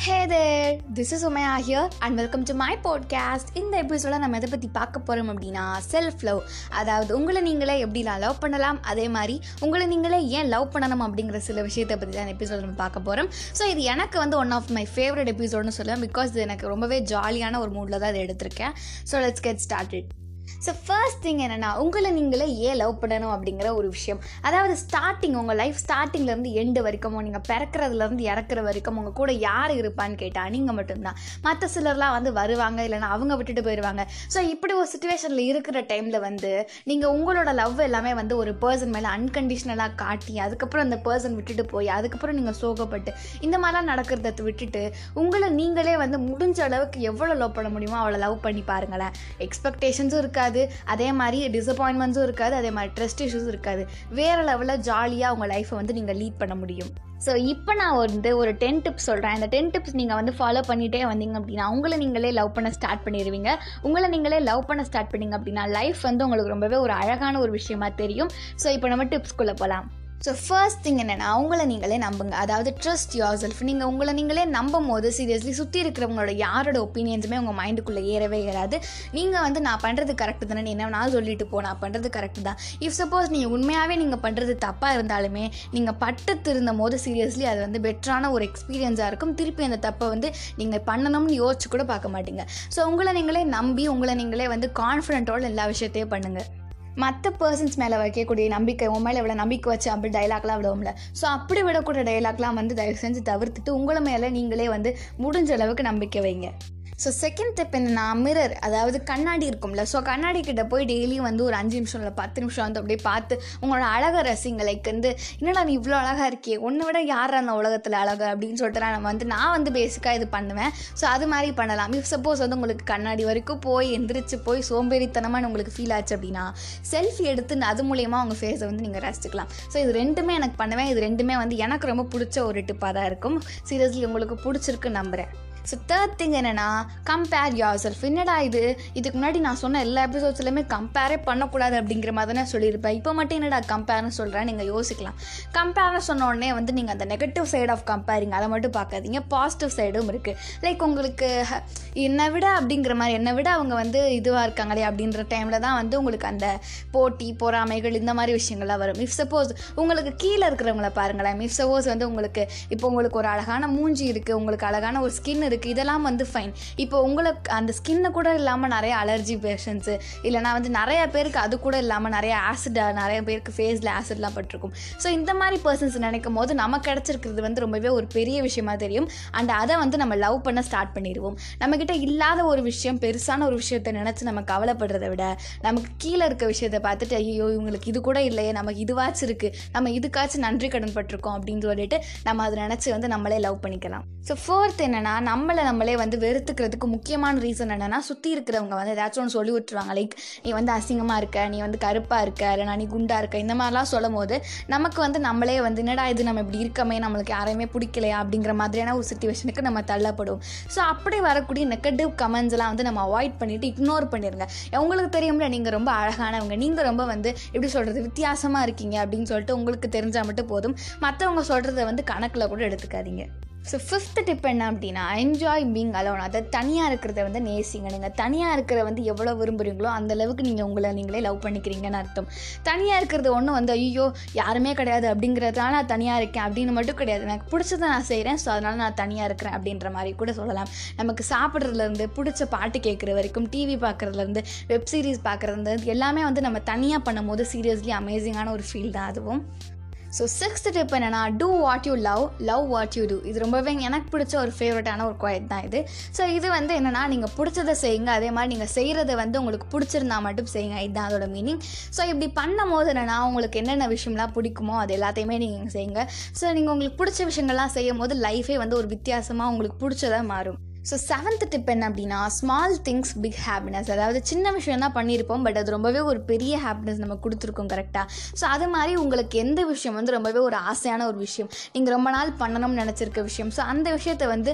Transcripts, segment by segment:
Hey there this is Umaiya here and welcome to my podcast இந்த எபிசோட நம்ம எதை பற்றி பார்க்க போகிறோம் அப்படின்னா செல்ஃப் லவ் அதாவது உங்களை நீங்களே எப்படிலாம் லவ் பண்ணலாம்? அதே மாதிரி உங்களை நீங்களே ஏன் லவ் பண்ணணும் அப்படிங்கிற சில விஷயத்தை பற்றி தான் எபிசோட நம்ம பார்க்க போகிறோம் ஸோ இது எனக்கு வந்து ஒன் ஆஃப் மை ஃபேவரட் எபிசோட்னு சொல்லுவேன் பிகாஸ் இது எனக்கு ரொம்பவே ஜாலியான ஒரு மூடில் தான் அதை எடுத்திருக்கேன். So let's get started so first thing என்னென்னா உங்களை நீங்களே ஏன் லவ் பண்ணணும் அப்படிங்கிற ஒரு விஷயம். அதாவது ஸ்டார்டிங் உங்கள் லைஃப் ஸ்டார்டிங்லேருந்து எண்டு வரைக்கும் நீங்கள் பிறக்கிறதுலேருந்து இறக்குற வரைக்கும் உங்கள் கூட யார் இருப்பான்னு கேட்டால் நீங்கள் மட்டும்தான். மற்ற சிலர்லாம் வந்து வருவாங்க இல்லைன்னா அவங்க விட்டுட்டு போயிடுவாங்க ஸோ இப்படி ஒரு சுச்சுவேஷனில் இருக்கிற டைமில் வந்து நீங்கள் உங்களோட லவ் எல்லாமே வந்து ஒரு பர்சன் மேலே அன்கண்டிஷ்னலாக காட்டி அதுக்கப்புறம் அந்த பர்சன் விட்டுட்டு போய் அதுக்கப்புறம் நீங்கள் சோகப்பட்டு இந்த மாதிரிலாம் நடக்கிறத விட்டுட்டு உங்களை நீங்களே வந்து முடிஞ்ச அளவுக்கு எவ்வளோ லவ் பண்ண முடியுமோ அவ்வளோ லவ் பண்ணி பாருங்களேன். எக்ஸ்பெக்டேஷன்ஸும் இருக்காது. அதே மாதிரி டிசப்பாயின்மெண்ட்ஸும் இருக்காது. அதே மாதிரி ட்ரெஸ்ட் இஷ்யூஸும் இருக்காது. வேறு லெவலில் ஜாலியாக உங்கள் லைஃப்பை வந்து நீங்கள் லீட் பண்ண முடியும். ஸோ இப்போ நான் வந்து ஒரு டென் டிப்ஸ் சொல்கிறேன் அந்த டென் டிப்ஸ் நீங்கள் வந்து ஃபாலோ பண்ணிகிட்டே வந்தீங்க அப்படின்னா உங்களை நீங்களே லவ் பண்ண ஸ்டார்ட் பண்ணிடுவீங்க. உங்களை நீங்களே லவ் பண்ண ஸ்டார்ட் பண்ணீங்க அப்படின்னா லைஃப் வந்து உங்களுக்கு ரொம்பவே ஒரு அழகான ஒரு விஷயமா தெரியும். ஸோ இப்போ நம்ம டிப்ஸ்குள்ளே போகலாம் ஸோ ஃபர்ஸ்ட் திங் என்னென்னா அவங்கள நீங்களே நம்புங்க. அதாவது ட்ரஸ்ட் யோர் செல்ஃப் நீங்கள் உங்களை நீங்களே நம்பும் போது சீரியஸ்லி சுற்றி இருக்கிறவங்களோட யாரோட ஒப்பீனியன்ஸுமே உங்கள் மைண்டுக்குள்ளே ஏறவே ஏறாது. நீங்கள் வந்து நான் பண்ணுறது கரெக்டு தானே. நீ என்ன நான் சொல்லிட்டு போ. நான் பண்ணுறது கரெக்டு தான். இஃப் சப்போஸ் நீங்கள் உண்மையாகவே நீங்கள் பண்ணுறது தப்பாக இருந்தாலுமே நீங்கள் பட்டு திருந்தும் போது சீரியஸ்லி அது வந்து பெட்டரான ஒரு எக்ஸ்பீரியன்ஸாக இருக்கும். திருப்பி அந்த தப்பை வந்து நீங்கள் பண்ணணும்னு யோசிச்சு கூட பார்க்க மாட்டீங்க. ஸோ உங்களை நீங்களே நம்பி உங்களை நீங்களே வந்து கான்ஃபிடென்ட்டோட எல்லா விஷயத்தையும் பண்ணுங்கள் மற்ற பர்சன்ஸ் மேலே வைக்கக்கூடிய நம்பிக்கை உன் மேலே இவ்வளோ நம்பிக்கை வச்சு அப்படி டைலாக்லாம் விடுவோம்ல. ஸோ அப்படி விடக்கூடிய டைலாக்லாம் வந்து தயவு செஞ்சு தவிர்த்துட்டு உங்களை மேலே நீங்களே வந்து முடிஞ்ச அளவுக்கு நம்பிக்கை வைங்க. ஸோ செகண்ட் ஸ்டெப் என்னென்னா மிரர் அதாவது கண்ணாடி இருக்கும்ல. ஸோ கண்ணாடி கிட்ட போய் டெய்லியும் வந்து ஒரு அஞ்சு நிமிஷம் இல்லை பத்து நிமிஷம் வந்து அப்படியே பார்த்து உங்களோட அழகை ரசிங்க. லைக் வந்து என்னடா நீ இவ்வளோ அழகாக இருக்கியே? உன்னை விட யார் அந்த உலகத்தில் அழகு? அப்படின்னு சொல்லிட்டு நான் நம்ம வந்து நான் வந்து பேசிக்காக இது பண்ணுவேன். ஸோ அது மாதிரி பண்ணலாம். இஃப் சப்போஸ் வந்து உங்களுக்கு கண்ணாடி வரைக்கும் போய் எந்திரிச்சு போய் சோம்பேறித்தனமாக உங்களுக்கு ஃபீல் ஆச்சு அப்படின்னா செல்ஃபி எடுத்து அது மூலயமா உங்கள் ஃபேஸை வந்து நீங்கள் ரசிச்சுக்கலாம். ஸோ இது ரெண்டுமே எனக்கு பண்ணுவேன். இது ரெண்டுமே வந்து எனக்கு ரொம்ப பிடிச்ச ஒரு டிப்பாக தான் இருக்கும். சீரியஸ்லி உங்களுக்கு பிடிச்சிருக்கு நம்புகிறேன் ஸோ தேர்ட் திங் என்னென்னா கம்பேர் யார் செல்ஃப் என்னடா இது? இதுக்கு முன்னாடி நான் சொன்ன எல்லா எபிசோட்ஸ்லையுமே கம்பேரே பண்ணக்கூடாது அப்படிங்கிற மாதிரி தான் சொல்லியிருப்பேன். இப்போ மட்டும் என்னடா கம்பேர்னு சொல்கிறேன் நீங்கள் யோசிக்கலாம். கம்பேர்னு சொன்ன உடனே வந்து நீங்கள் அந்த நெகட்டிவ் சைட் ஆஃப் கம்பேரிங் அதை மட்டும் பார்க்காதீங்க. பாசிட்டிவ் சைடும் இருக்குது லைக் உங்களுக்கு என்னை விட அப்படிங்கிற மாதிரி என்னை விட அவங்க வந்து இதுவாக இருக்காங்களே அப்படின்ற டைமில் தான் வந்து உங்களுக்கு அந்த போட்டி பொறாமைகள் இந்த மாதிரி விஷயங்கள்லாம் வரும். இஃப் சப்போஸ் உங்களுக்கு கீழே இருக்கிறவங்கள பாருங்களேன். இஃப் சப்போஸ் வந்து உங்களுக்கு இப்போ உங்களுக்கு ஒரு அழகான மூஞ்சி இருக்குது உங்களுக்கு அழகான ஒரு ஸ்கின் இருக்குது இதெல்லாம் வந்து ஃபைன் இப்போ உங்களுக்கு அந்த ஸ்கின்னு கூட இல்லாமல் நிறைய அலர்ஜி பேஷன்ஸு இல்லைனா வந்து நிறைய பேருக்கு அது கூட இல்லாமல் நிறைய ஆசிடாக நிறைய பேருக்கு ஃபேஸில் ஆசிட்லாம் பட்டிருக்கும். ஸோ இந்த மாதிரி பர்சன்ஸ் நினைக்கும் போது நமக்கு கிடச்சிருக்கிறது வந்து ரொம்பவே ஒரு பெரிய விஷயமா தெரியும். அண்ட் அதை வந்து நம்ம லவ் பண்ண ஸ்டார்ட் பண்ணிடுவோம். நம்மக்கிட்ட இல்லாத ஒரு விஷயம் பெருசான ஒரு விஷயத்தை நினச்சி நம்ம கவலைப்படுறதை விட நமக்கு கீழே இருக்க விஷயத்தை பார்த்துட்டு ஐயோ இவங்களுக்கு இது கூட இல்லையே நமக்கு இதுவாச்சும் இருக்குது நம்ம இதுக்காச்சும் நன்றி கடன் பட்டிருக்கோம் அப்படின்னு சொல்லிட்டு நம்ம அதை நினச்சி வந்து நம்மளே லவ் பண்ணிக்கலாம். ஸோ ஃபோர்த் என்னென்னா நம்மளை நம்மளே வந்து வெறுத்துக்கிறதுக்கு முக்கியமான ரீசன் என்னென்னா சுற்றி இருக்கிறவங்க வந்து ஏதாச்சும் ஒன்று சொல்லி விட்டுருவாங்க. லைக் நீ வந்து அசிங்கமாக இருக்க நீ வந்து கருப்பாக இருக்க இல்லைனா நீ குண்டாக இருக்க இந்த மாதிரிலாம் சொல்லும் போது நமக்கு வந்து நம்மளே வந்து என்னடா இது நம்ம இப்படி இருக்கமே நம்மளுக்கு யாரையுமே பிடிக்கலையா அப்படிங்கிற மாதிரியான ஒரு சுச்சுவேஷனுக்கு நம்ம தள்ளப்படுவோம். ஸோ அப்படி வரக்கூடிய நெகட்டிவ் கமெண்ட்ஸ் எல்லாம் வந்து நம்ம அவாய்ட் பண்ணிவிட்டு இக்னோர் பண்ணிடுங்க உங்களுக்கு தெரியும்ல நீங்கள் ரொம்ப அழகானவங்க நீங்கள் ரொம்ப வந்து எப்படி சொல்கிறது வித்தியாசமாக இருக்கீங்க அப்படின்னு சொல்லிட்டு உங்களுக்கு தெரிஞ்சால் மட்டும் போதும். மற்றவங்க சொல்கிறத வந்து கணக்கில் கூட எடுத்துக்காதீங்க. ஸோ ஃபிஃப்த் டிப் என்ன அப்படின்னா என்ஜாய் பீங் அலோன் அதை தனியாக இருக்கிறத வந்து நேசிங்க. நீங்கள் தனியாக இருக்கிற வந்து எவ்வளோ விரும்புகிறீங்களோ அந்த அளவுக்கு நீங்கள் உங்களை நீங்களே லவ் பண்ணிக்கிறீங்கன்னு அர்த்தம். தனியாக இருக்கிறது ஒன்றும் வந்து ஐயோ யாருமே கிடையாது அப்படிங்கிறதுனால நான் தனியாக இருக்கேன் அப்படின்னு மட்டும் கிடையாது. எனக்கு பிடிச்சதை நான் செய்கிறேன் ஸோ அதனால் நான் தனியாக இருக்கிறேன் அப்படின்ற மாதிரி கூட சொல்லலாம். நமக்கு சாப்பிட்றதுலேருந்து பிடிச்ச பாட்டு கேட்குற வரைக்கும் டிவி பார்க்குறதுலேருந்து வெப் சீரிஸ் பார்க்குறதுலேருந்து எல்லாமே வந்து நம்ம தனியாக பண்ணும்போது சீரியஸ்லி அமேசிங்கான ஒரு ஃபீல் தான் அதுவும். ஸோ சிக்ஸ்த் டிப் என்னென்னா do what you love love what you do இது ரொம்பவே எனக்கு பிடிச்ச ஒரு ஃபேவரட்டான ஒரு குவாய்ட் தான் இது. ஸோ இது வந்து என்னென்னா நீங்கள் பிடிச்சதை செய்யுங்க. அதே மாதிரி நீங்கள் செய்கிறத வந்து உங்களுக்கு பிடிச்சிருந்தா மட்டும் செய்யுங்க. இதுதான் அதோட மீனிங் ஸோ இப்படி பண்ணும் போது என்னென்னா உங்களுக்கு என்னென்ன விஷயம்லாம் பிடிக்குமோ அது எல்லாத்தையுமே நீங்கள் செய்யுங்க. ஸோ நீங்கள் உங்களுக்கு பிடிச்ச விஷயங்கள்லாம் செய்யும் போது லைஃபே வந்து ஒரு வித்தியாசமாக உங்களுக்கு பிடிச்சதாக மாறும். ஸோ செவன்த் டிப் என்ன அப்படின்னா ஸ்மால் திங்ஸ் பிக் ஹாப்பினஸ் அதாவது சின்ன விஷயம் தான் பண்ணியிருப்போம் பட் அது ரொம்பவே ஒரு பெரிய ஹாப்பினஸ் நம்ம கொடுத்துருக்கோம் கரெக்டாக ஸோ அது மாதிரி உங்களுக்கு எந்த விஷயம் வந்து ரொம்பவே ஒரு ஆசையான ஒரு விஷயம்? நீங்கள் ரொம்ப நாள் பண்ணணும்னு நினச்சிருக்க விஷயம். ஸோ அந்த விஷயத்தை வந்து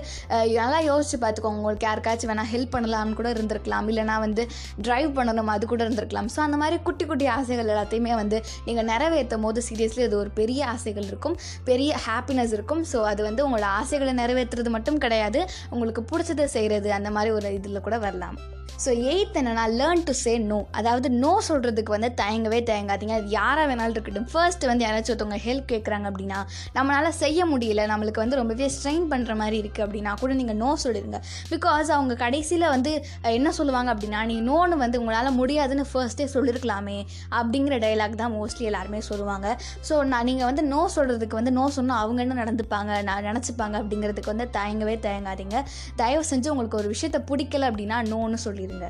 நல்லா யோசிச்சு பார்த்துக்கோங்க. உங்களுக்கு யாருக்காச்சும் வேணால் ஹெல்ப் பண்ணலாம்னு கூட இருந்திருக்கலாம். இல்லைனா வந்து ட்ரைவ் பண்ணணும் அது கூட இருந்திருக்கலாம். ஸோ அந்த மாதிரி குட்டி குட்டி ஆசைகள் எல்லாத்தையுமே வந்து நீங்கள் நிறைவேற்றும் போது சீரியஸ்லி அது ஒரு பெரிய ஆசைகள் இருக்கும். பெரிய ஹாப்பினஸ் இருக்கும். ஸோ அது வந்து உங்களோட ஆசைகளை நிறைவேற்றுறது மட்டும் கிடையாது. உங்களுக்கு பிடிச்சதை செய்கிறது அந்த மாதிரி ஒரு இதில் கூட வரலாம். ஸோ எயித் என்னென்னா லேர்ன் டு சே நோ அதாவது நோ சொல்கிறதுக்கு வந்து தயங்கவே தயங்காதீங்க. அது யாராக வேணாலும் இருக்கட்டும். ஃபர்ஸ்ட் வந்து யாராச்சும் ஒருத்தவங்க ஹெல்ப் கேட்குறாங்க அப்படின்னா நம்மளால் செய்ய முடியல நம்மளுக்கு வந்து ரொம்பவே ஸ்ட்ரெயின் பண்ணுற மாதிரி இருக்குது அப்படின்னா கூட நீங்கள் நோ சொல்லிடுங்க. பிகாஸ் அவங்க கடைசியில் வந்து என்ன சொல்லுவாங்க அப்படின்னா நீ நோன்னு வந்து உங்களால் முடியாதுன்னு ஃபர்ஸ்ட்டே சொல்லியிருக்கலாமே அப்படிங்கிற டைலாக் தான் மோஸ்ட்லி எல்லாருமே சொல்லுவாங்க. ஸோ நான் நீங்கள் வந்து நோ சொல்கிறதுக்கு வந்து நோ சொன்னால் அவங்க என்ன நடந்துப்பாங்க நான் நினச்சிப்பாங்க அப்படிங்கிறதுக்கு வந்து தயங்கவே தயங்காதீங்க. தயவு செஞ்சு உங்களுக்கு ஒரு விஷயத்தை பிடிக்கல அப்படின்னா நோன்னு சொல்லிடுங்க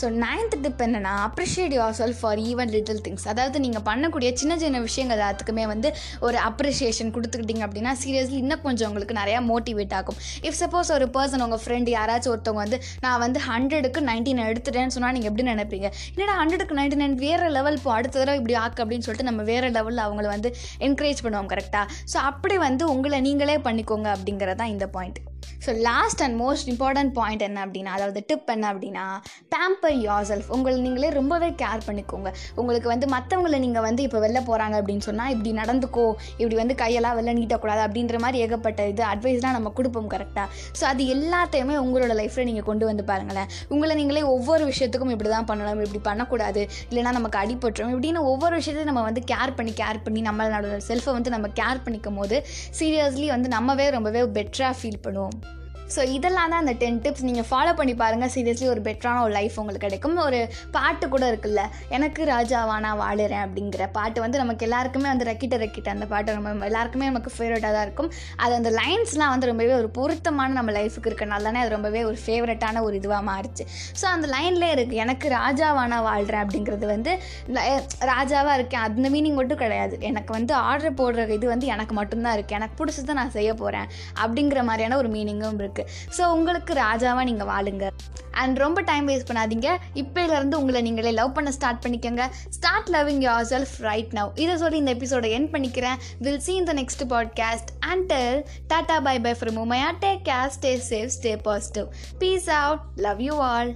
ஸோ நைன்த் டிப் என்னென்னா appreciate your self for even little things அதாவது நீங்கள் பண்ணக்கூடிய சின்ன சின்ன விஷயங்கள் எல்லாத்துக்குமே வந்து ஒரு அப்ரிஷியேஷன் கொடுத்துக்கிட்டிங்க அப்படின்னா சீரியஸ்லி இன்னும் கொஞ்சம் உங்களுக்கு நிறையா மோட்டிவேட் ஆகும். இஃப் சப்போஸ் ஒரு பர்சன் உங்கள் ஃப்ரெண்டு யாராச்சும் ஒருத்தவங்க வந்து நான் வந்து ஹண்ட்ரடுக்கு நைன்டீன் எடுத்துட்டேன்னு சொன்னால் நீங்கள் எப்படி நினைப்பீங்க? என்னடா ஹண்ட்ரடுக்கு நைன்டி நைன் வேறு லெவல் இப்போ அடுத்த தடவை இப்படி ஆக்கு அப்படின்னு சொல்லிட்டு நம்ம வேறு லெவலில் அவங்கள வந்து என்கரேஜ் பண்ணுவோம் கரெக்டாக ஸோ அப்படி வந்து உங்களை நீங்களே பண்ணிக்கோங்க அப்படிங்கிறது தான் இந்த point so last and most important point என்ன அப்படின்னா அதாவது டிப் என்ன அப்படின்னா பேம்பர் யோர் செல்ஃப் உங்களை நீங்களே ரொம்பவே கேர் பண்ணிக்கோங்க. உங்களுக்கு வந்து மற்றவங்களை நீங்கள் வந்து இப்போ வெளில போகிறாங்க அப்படின்னு சொன்னால் இப்படி நடந்துக்கோ இப்படி வந்து கையெல்லாம் வெளில நீட்டக்கூடாது அப்படின்ற மாதிரி ஏகப்பட்ட இது அட்வைஸ்லாம் நம்ம கொடுப்போம் கரெக்டாக ஸோ அது எல்லாத்தையுமே உங்களோட லைஃப்பில் நீங்கள் கொண்டு வந்து பாருங்களேன். உங்களை நீங்களே ஒவ்வொரு விஷயத்துக்கும் இப்படி தான் பண்ணணும் இப்படி பண்ணக்கூடாது. இல்லைனா நமக்கு அடிபட்டுரும். இப்படின்னு ஒவ்வொரு விஷயத்தையும் நம்ம வந்து கேர் பண்ணி கேர் பண்ணி நம்மளோட செல்ஃபை வந்து நம்ம கேர் பண்ணிக்கும் போது சீரியஸ்லி வந்து நம்மவே ரொம்பவே பெட்டராக ஃபீல் பண்ணுவோம். ஸோ இதெல்லாம் தான் அந்த டென் டிப்ஸ் நீங்கள் ஃபாலோ பண்ணி பாருங்கள் சீரியஸ்லி ஒரு பெட்டரான ஒரு லைஃப் உங்களுக்கு கிடைக்கும். ஒரு பாட்டு கூட இருக்குல்ல எனக்கு ராஜாவா நான் வாழுறேன் அப்படிங்கிற பாட்டு வந்து நமக்கு எல்லாருக்குமே வந்து ரெக்கிட்ட ரெக்கிட்ட அந்த பாட்டு நம்ம எல்லாருக்குமே நமக்கு ஃபேவரட்டாக தான் இருக்கும். அது அந்த லைன்ஸ்லாம் வந்து ரொம்பவே ஒரு பொருத்தமான நம்ம லைஃபுக்கு இருக்கனால தானே அது ரொம்பவே ஒரு ஃபேவரட்டான ஒரு இதுவாக மாறிச்சு. ஸோ அந்த லைன்லேயே இருக்குது எனக்கு ராஜாவா நான் வாழ்கிறேன் அப்படிங்கிறது வந்து ராஜாவாக இருக்கேன். அந்த மீனிங் மட்டும் கிடையாது. எனக்கு வந்து ஆர்டர் போடுற இது வந்து எனக்கு மட்டும்தான் இருக்குது எனக்கு பிடிச்சதை நான் செய்ய போகிறேன் அப்படிங்கிற மாதிரியான ஒரு மீனிங்கும் இருக்குது ஸோ உங்களுக்கு ராஜாவாக நீங்கள் வாழுங்க. அண்ட் ரொம்ப டைம் வேஸ்ட் பண்ணாதீங்க. இப்போலேருந்து உங்களை நீங்களே லவ் பண்ண ஸ்டார்ட் பண்ணிக்கோங்க. Start loving your self right now இதை சொல்லி இந்த எபிசோடை என் பண்ணிக்கிறேன். Will see in next next podcast and till tata bye bye from Umaiya take care stay safe stay positive peace out love you all